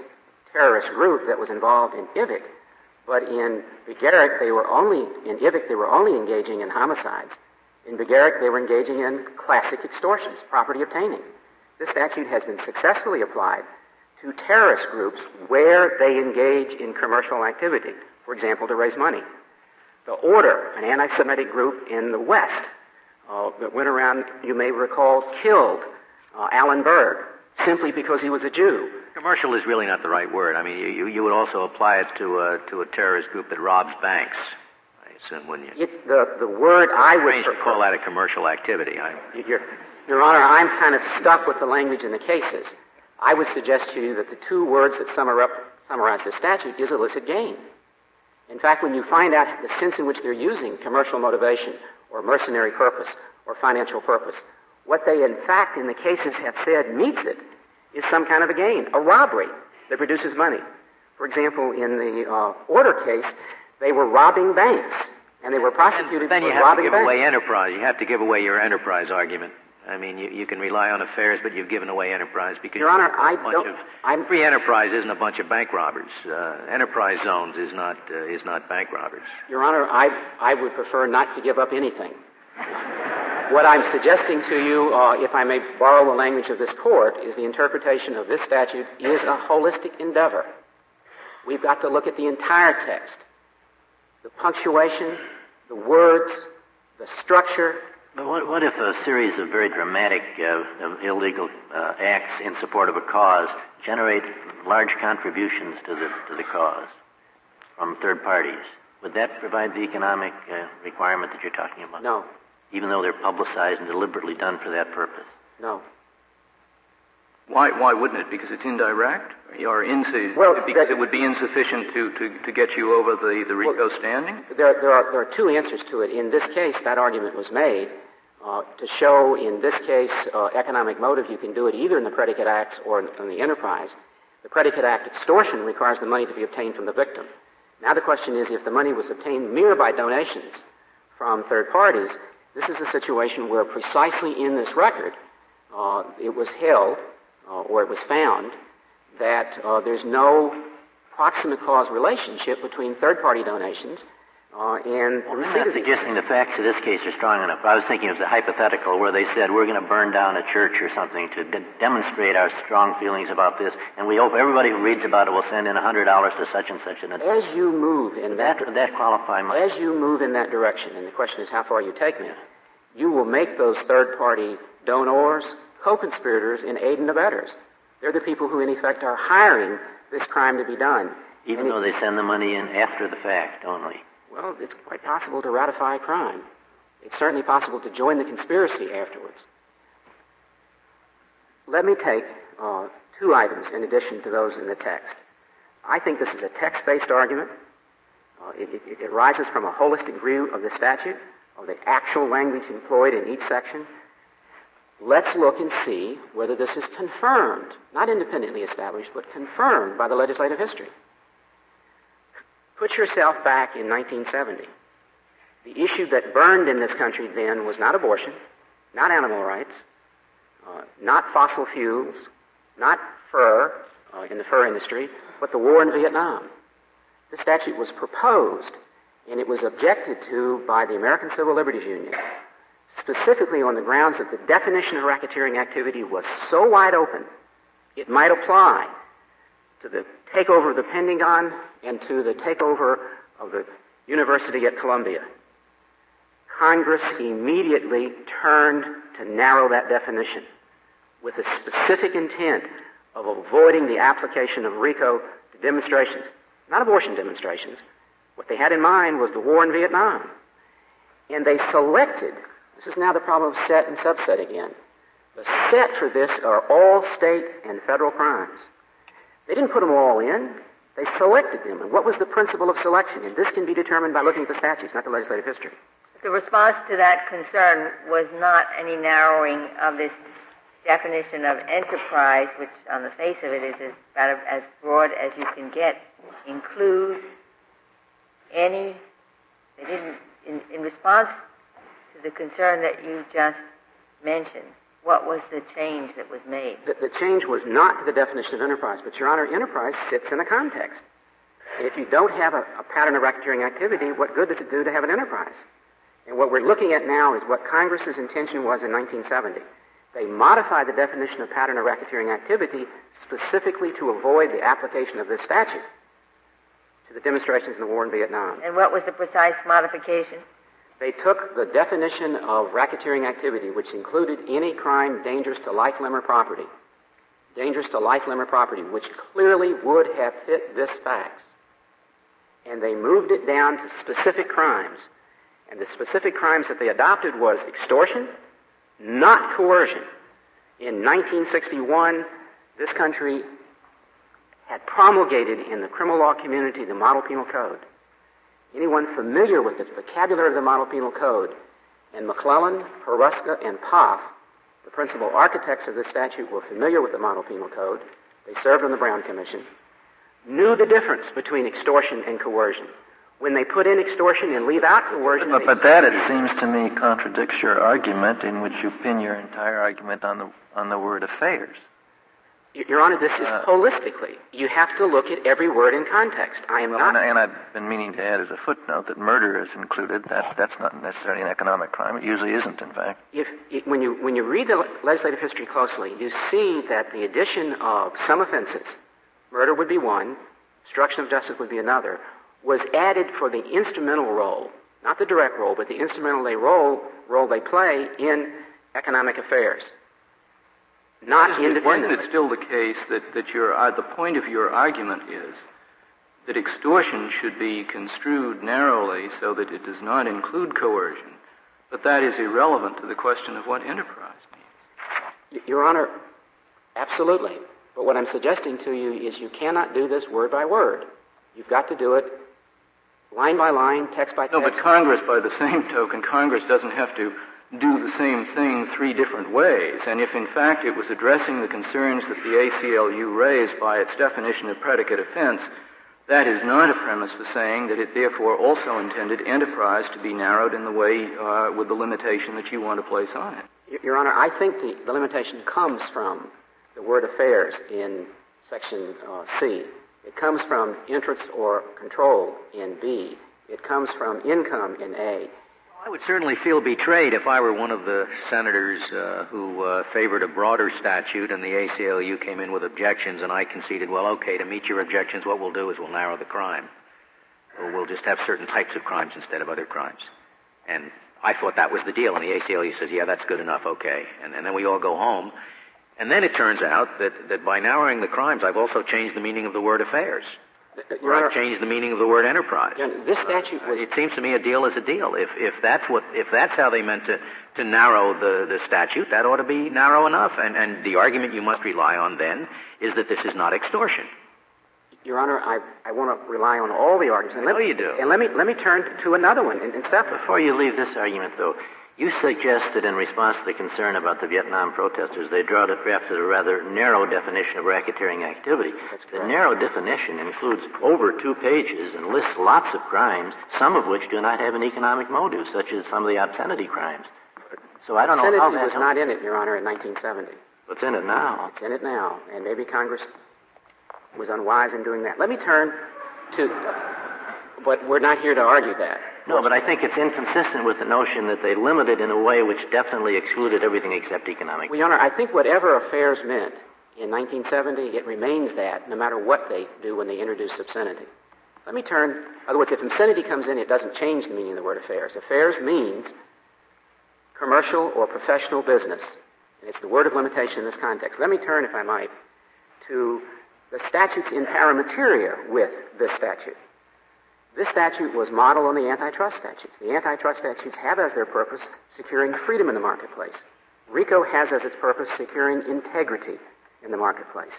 terrorist group that was involved in Ivic, but in Bagaric, they were only, in Ivic, they were only engaging in homicides. In Bagaric, they were engaging in classic extortions, property obtaining. This statute has been successfully applied to terrorist groups where they engage in commercial activity, for example, to raise money. The Order, an anti Semitic group in the West, uh, that went around, you may recall, killed uh, Alan Berg simply because he was a Jew. Commercial is really not the right word. I mean, you, you would also apply it to a, to a terrorist group that robs banks. I assume, wouldn't you? It's the, the word I would to call that a commercial activity. I, Your, Your Honor, I'm kind of stuck with the language in the cases. I would suggest to you that the two words that up, summarize the statute is illicit gain. In fact, when you find out the sense in which they're using commercial motivation or mercenary purpose or financial purpose, what they in fact in the cases have said meets it is some kind of a gain, a robbery that produces money. For example, in the uh, order case, they were robbing banks, and they were prosecuted and then for you have robbing to give banks. away enterprise. You have to give away your enterprise argument. I mean, you, you can rely on affairs, but you've given away enterprise because Your Honor, I don't. Of, I'm free enterprise isn't a bunch of bank robbers. Uh, enterprise zones is not uh, is not bank robbers. Your Honor, I I would prefer not to give up anything. what I'm suggesting to you, uh, if I may borrow the language of this court, is the interpretation of this statute is a holistic endeavor. We've got to look at the entire text, the punctuation, the words, the structure, but what, what if a series of very dramatic uh, of illegal uh, acts in support of a cause generate large contributions to the to the cause from third parties? Would that provide the economic uh, requirement that you're talking about? No. Even though they're publicized and deliberately done for that purpose? No. Why, why wouldn't it? Because it's indirect? Or insu- well, because that, it would be insufficient to, to, to get you over the, the RICO well, standing? There, there, are, there are two answers to it. In this case, that argument was made uh, to show, in this case, uh, economic motive. You can do it either in the predicate acts or in, in the enterprise. The predicate act extortion requires the money to be obtained from the victim. Now the question is, if the money was obtained mere by donations from third parties, this is a situation where precisely in this record, uh, it was held uh, or it was found that uh, there's no proximate cause relationship between third party donations uh, and well, I'm not suggesting the facts of this case are strong enough. I was thinking of a hypothetical where they said we're going to burn down a church or something to de- demonstrate our strong feelings about this, and we hope everybody who reads about it will send in a hundred dollars to such and such an. As you move in that, that, that qualify my. As you move in that direction, and the question is how far you take me, you will make those third-party donors co-conspirators in aid and abettors. They're the people who, in effect, are hiring this crime to be done. Even and though it, they send the money in after the fact only. Well, it's quite possible to ratify a crime. It's certainly possible to join the conspiracy afterwards. Let me take uh, two items in addition to those in the text. I think this is a text based argument. Uh, it, it, it arises from a holistic view of the statute, of the actual language employed in each section. Let's look and see whether this is confirmed, not independently established, but confirmed by the legislative history. Put yourself back in 1970. The issue that burned in this country then was not abortion, not animal rights, uh, not fossil fuels, not fur uh, in the fur industry, but the war in Vietnam. The statute was proposed and it was objected to by the American Civil Liberties Union, specifically on the grounds that the definition of racketeering activity was so wide open, it might apply to the takeover of the Pentagon and to the takeover of the University at Columbia. Congress immediately turned to narrow that definition with a specific intent of avoiding the application of RICO to demonstrations, not abortion demonstrations. What they had in mind was the war in Vietnam. And they selected, this is now the problem of set and subset again. The set for this are all state and federal crimes. They didn't put them all in. They selected them. And what was the principle of selection? And this can be determined by looking at the statutes, not the legislative history. The response to that concern was not any narrowing of this definition of enterprise, which on the face of it is about as broad as you can get, include any, they didn't, in, in response to the concern that you just mentioned, what was the change that was made? The, the change was not to the definition of enterprise, but Your Honor, enterprise sits in a context. If you don't have a, a pattern of racketeering activity, what good does it do to have an enterprise? And what we're looking at now is what Congress's intention was in 1970. They modified the definition of pattern of racketeering activity specifically to avoid the application of this statute to the demonstrations in the war in Vietnam. And what was the precise modification? They took the definition of racketeering activity, which included any crime dangerous to life, limb, or property, dangerous to life, limb, or property, which clearly would have fit this fax, and they moved it down to specific crimes. And the specific crimes that they adopted was extortion, not coercion. In 1961, this country had promulgated in the criminal law community the Model Penal Code. Anyone familiar with the vocabulary of the Model Penal Code, and McClellan, Hruska, and Poff, the principal architects of this statute, were familiar with the Model Penal Code. They served on the Brown Commission, knew the difference between extortion and coercion. When they put in extortion and leave out coercion. But, but that, it seems to me, contradicts your argument in which you pin your entire argument on the on the word affairs. Your Honor, this is uh, holistically. You have to look at every word in context. I am well, not. And, I've been meaning to add as a footnote that murder is included. That that's not necessarily an economic crime. It usually isn't, in fact. If, if when you when you read the legislative history closely, you see that the addition of some offenses, murder would be one, obstruction of justice would be another, was added for the instrumental role, not the direct role, but the instrumental they role role they play in economic affairs not independently. Isn't it still the case that, that your, uh, the point of your argument is that extortion should be construed narrowly so that it does not include coercion, but that is irrelevant to the question of what enterprise means? Your Honor, absolutely. But what I'm suggesting to you is you cannot do this word by word. You've got to do it line by line, text by text. No, but Congress, by the same token, Congress doesn't have to do the same thing three different ways. And if in fact it was addressing the concerns that the ACLU raised by its definition of predicate offense, that is not a premise for saying that it therefore also intended enterprise to be narrowed in the way uh, with the limitation that you want to place on it. Your Honor, I think the, the limitation comes from the word affairs in section uh, C. It comes from interest or control in B. It comes from income in A. I would certainly feel betrayed if I were one of the senators uh, who uh, favored a broader statute and the ACLU came in with objections and I conceded, well, okay, to meet your objections, what we'll do is we'll narrow the crime. Or we'll just have certain types of crimes instead of other crimes. And I thought that was the deal. And the ACLU says, yeah, that's good enough, okay. And, and then we all go home. And then it turns out that, that by narrowing the crimes, I've also changed the meaning of the word affairs. Your Honor, changed the meaning of the word enterprise. this statute was. It seems to me a deal is a deal. If if that's what if that's how they meant to to narrow the the statute, that ought to be narrow enough. And and the argument you must rely on then is that this is not extortion. Your Honor, I, I want to rely on all the arguments. And let, know you do. And let me, let me turn to another one in, in. Before you leave this argument, though, you suggested in response to the concern about the Vietnam protesters, they draw, drafted a rather narrow definition of racketeering activity. The narrow definition includes over two pages and lists lots of crimes, some of which do not have an economic motive, such as some of the obscenity crimes. So I don't know Obscenity how that was not in it, Your Honor, in 1970. What's in it now? It's in it now, and maybe Congress was unwise in doing that. Let me turn to, but we're not here to argue that. No, but I think it's inconsistent with the notion that they limited in a way which definitely excluded everything except economic. Well, Your Honor, I think whatever affairs meant in 1970, it remains that no matter what they do when they introduce obscenity. Let me turn, in other words, if obscenity comes in, it doesn't change the meaning of the word affairs. Affairs means commercial or professional business. And it's the word of limitation in this context. Let me turn, if I might, to the statutes in pari materia with this statute. This statute was modeled on the antitrust statutes. The antitrust statutes have as their purpose securing freedom in the marketplace. RICO has as its purpose securing integrity in the marketplace.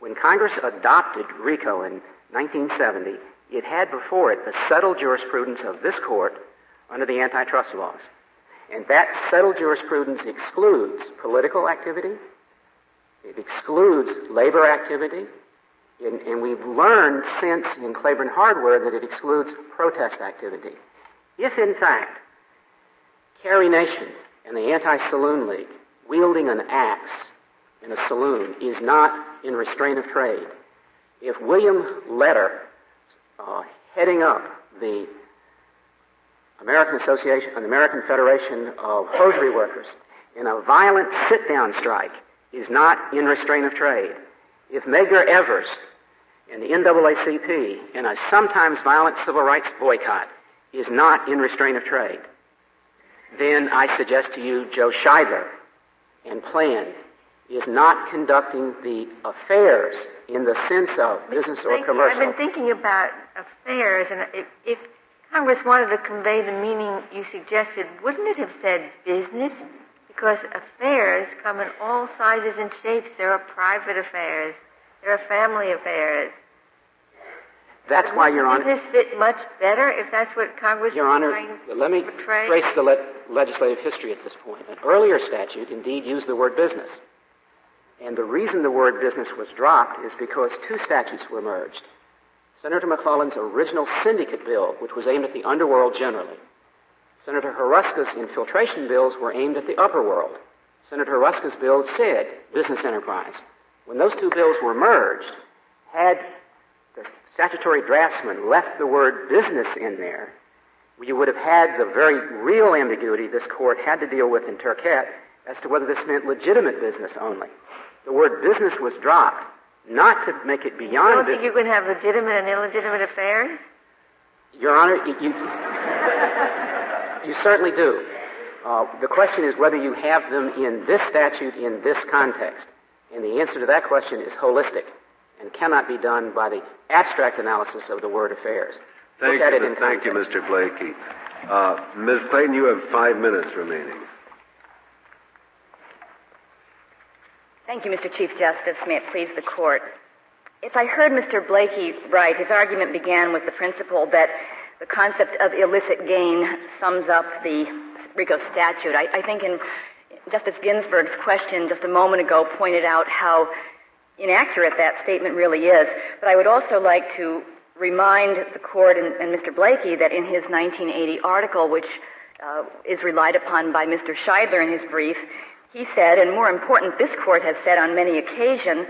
When Congress adopted RICO in 1970, it had before it the settled jurisprudence of this court under the antitrust laws. And that settled jurisprudence excludes political activity, it excludes labor activity, and, and, we've learned since in Claiborne Hardware that it excludes protest activity. If, in fact, Carrie Nation and the Anti-Saloon League wielding an axe in a saloon is not in restraint of trade, if William Leader, uh, heading up the American Association, an American Federation of Hosiery Workers, in a violent sit-down strike is not in restraint of trade. If Medgar Evers and the NAACP in a sometimes violent civil rights boycott is not in restraint of trade, then I suggest to you Joe Scheidler and Plan is not conducting the affairs in the sense of business or commercial. I've been thinking about affairs, and if, if Congress wanted to convey the meaning you suggested, wouldn't it have said business? Because affairs come in all sizes and shapes. There are private affairs. There are family affairs. That's why, Your Honor. Does this fit much better if that's what Congress Your Honor, let me portray? trace the le- legislative history at this point. An earlier statute indeed used the word business. And the reason the word business was dropped is because two statutes were merged. Senator McClellan's original syndicate bill, which was aimed at the underworld generally. Senator Hruska's infiltration bills were aimed at the upper world. Senator Hruska's bill said business enterprise. When those two bills were merged, had statutory draftsman left the word business in there, you would have had the very real ambiguity this court had to deal with in Turkette as to whether this meant legitimate business only. The word business was dropped, not to make it beyond. You don't think you can have legitimate and illegitimate affairs? Your Honor, you, you, you certainly do. Uh, the question is whether you have them in this statute in this context. And the answer to that question is holistic and cannot be done by the abstract analysis of the word affairs. Thank Look at you, it in thank you. Mr. Blakey. Uh, Ms. Clayton, you have five minutes remaining. Thank you, Mr. Chief Justice. May it please the court. If I heard Mr. Blakey right, his argument began with the principle that the concept of illicit gain sums up the RICO statute. I, I think in Justice Ginsburg's question just a moment ago pointed out how inaccurate that statement really is. But I would also like to remind the court and, and Mr. Blakey that in his 1980 article, which uh, is relied upon by Mr. Scheidler in his brief, he said, and more important, this court has said on many occasions,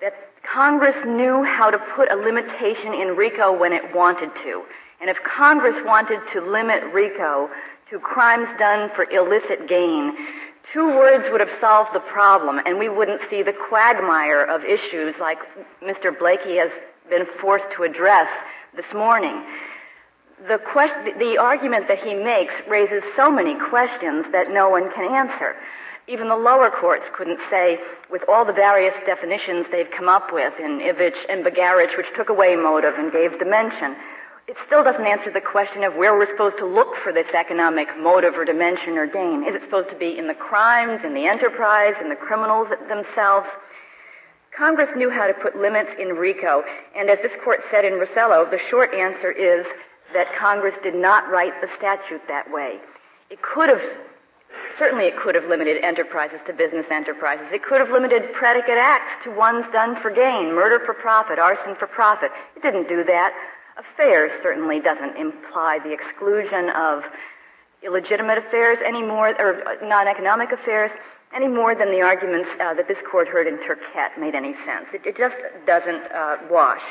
that Congress knew how to put a limitation in RICO when it wanted to. And if Congress wanted to limit RICO to crimes done for illicit gain, two words would have solved the problem, and we wouldn't see the quagmire of issues like Mr. Blakey has been forced to address this morning. The, quest- the argument that he makes raises so many questions that no one can answer. Even the lower courts couldn't say, with all the various definitions they've come up with in Ivic and Bagaric, which took away motive and gave dimension, it still doesn't answer the question of where we're supposed to look for this economic motive or dimension or gain. Is it supposed to be in the crimes, in the enterprise, in the criminals themselves? Congress knew how to put limits in RICO, and as this court said in Russello, the short answer is that Congress did not write the statute that way. It could have, certainly it could have limited enterprises to business enterprises. It could have limited predicate acts to ones done for gain, murder for profit, arson for profit. It didn't do that. Affairs certainly doesn't imply the exclusion of illegitimate affairs any more, or non-economic affairs, any more than the arguments uh, that this court heard in Turkette made any sense. It, it just doesn't uh, wash.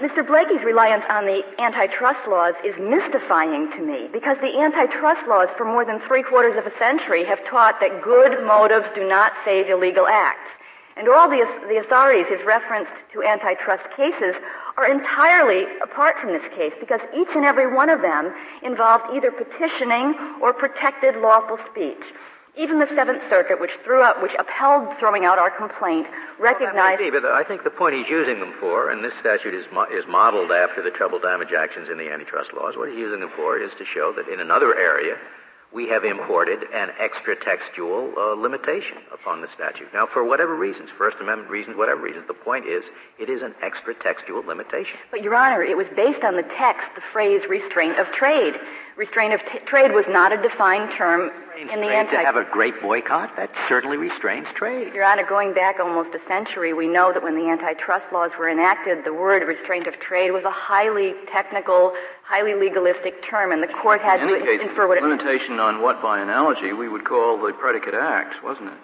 Mr. Blakey's reliance on the antitrust laws is mystifying to me because the antitrust laws for more than three quarters of a century have taught that good motives do not save illegal acts. And all the, the authorities he's referenced to antitrust cases are entirely apart from this case because each and every one of them involved either petitioning or protected lawful speech. Even the Seventh Circuit, which threw out, which upheld throwing out our complaint, recognized. Well, be, but I think the point he's using them for, and this statute is, mo- is modeled after the treble damage actions in the antitrust laws. What he's using them for is to show that in another area, we have imported an extra textual uh, limitation upon the statute. Now, for whatever reasons, First Amendment reasons, whatever reasons, the point is it is an extra textual limitation. But, Your Honor, it was based on the text, the phrase restraint of trade. Restraint of t- trade was not a defined term in the anti. To have a great boycott, that certainly restrains trade. Your Honor, going back almost a century, we know that when the antitrust laws were enacted, the word restraint of trade was a highly technical, highly legalistic term, and the court had in to case, infer what it limitation on what, by analogy, we would call the predicate acts, wasn't it?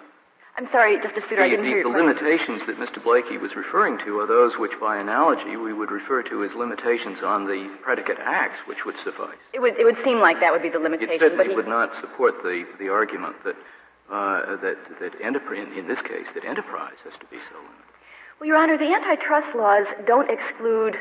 I'm sorry, Justice Souter, the, I didn't the, hear The limitations that Mr. Blakey was referring to are those which, by analogy, we would refer to as limitations on the predicate acts, which would suffice. It would, it would seem like that would be the limitation. It certainly but he, would not support the, the argument that, uh, that, that enterprise, in this case, that enterprise has to be so limited. Well, Your Honor, the antitrust laws don't exclude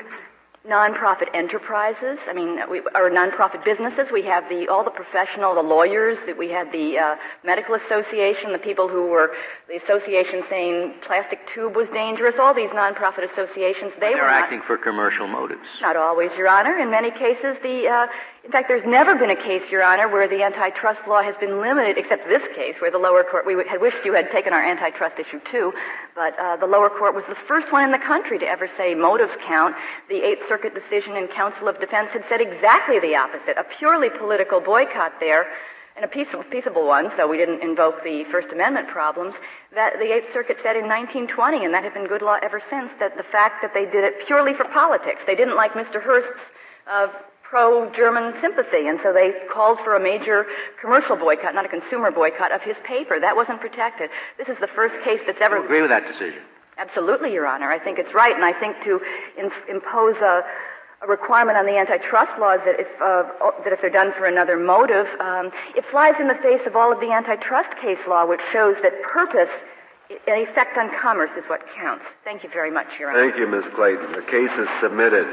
nonprofit enterprises. I mean, we, or nonprofit businesses. We have the all the professional, the lawyers. That we had the uh, medical association, the people who were the association saying plastic tube was dangerous. All these nonprofit associations. They they're were acting for commercial motives. Not always, Your Honor. In many cases, the uh, in fact, there's never been a case, Your Honor, where the antitrust law has been limited, except this case, where the lower court, we had wished you had taken our antitrust issue too, but uh, the lower court was the first one in the country to ever say motives count. The Eighth Circuit decision in Council of Defense had said exactly the opposite, a purely political boycott there, and a peaceable, peaceable one, so we didn't invoke the First Amendment problems, that the Eighth Circuit said in 1920, and that had been good law ever since, that the fact that they did it purely for politics, they didn't like Mr. Hearst's uh, pro-German sympathy, and so they called for a major commercial boycott, not a consumer boycott, of his paper. That wasn't protected. This is the first case that's ever. You agree with that decision? Absolutely, Your Honor. I think it's right, and I think to in, impose a, a, requirement on the antitrust laws that if uh, that if they're done for another motive, um, it flies in the face of all of the antitrust case law, which shows that purpose. An effect on commerce is what counts. Thank you very much, Your Honor. Thank you, Ms. Clayton. The case is submitted.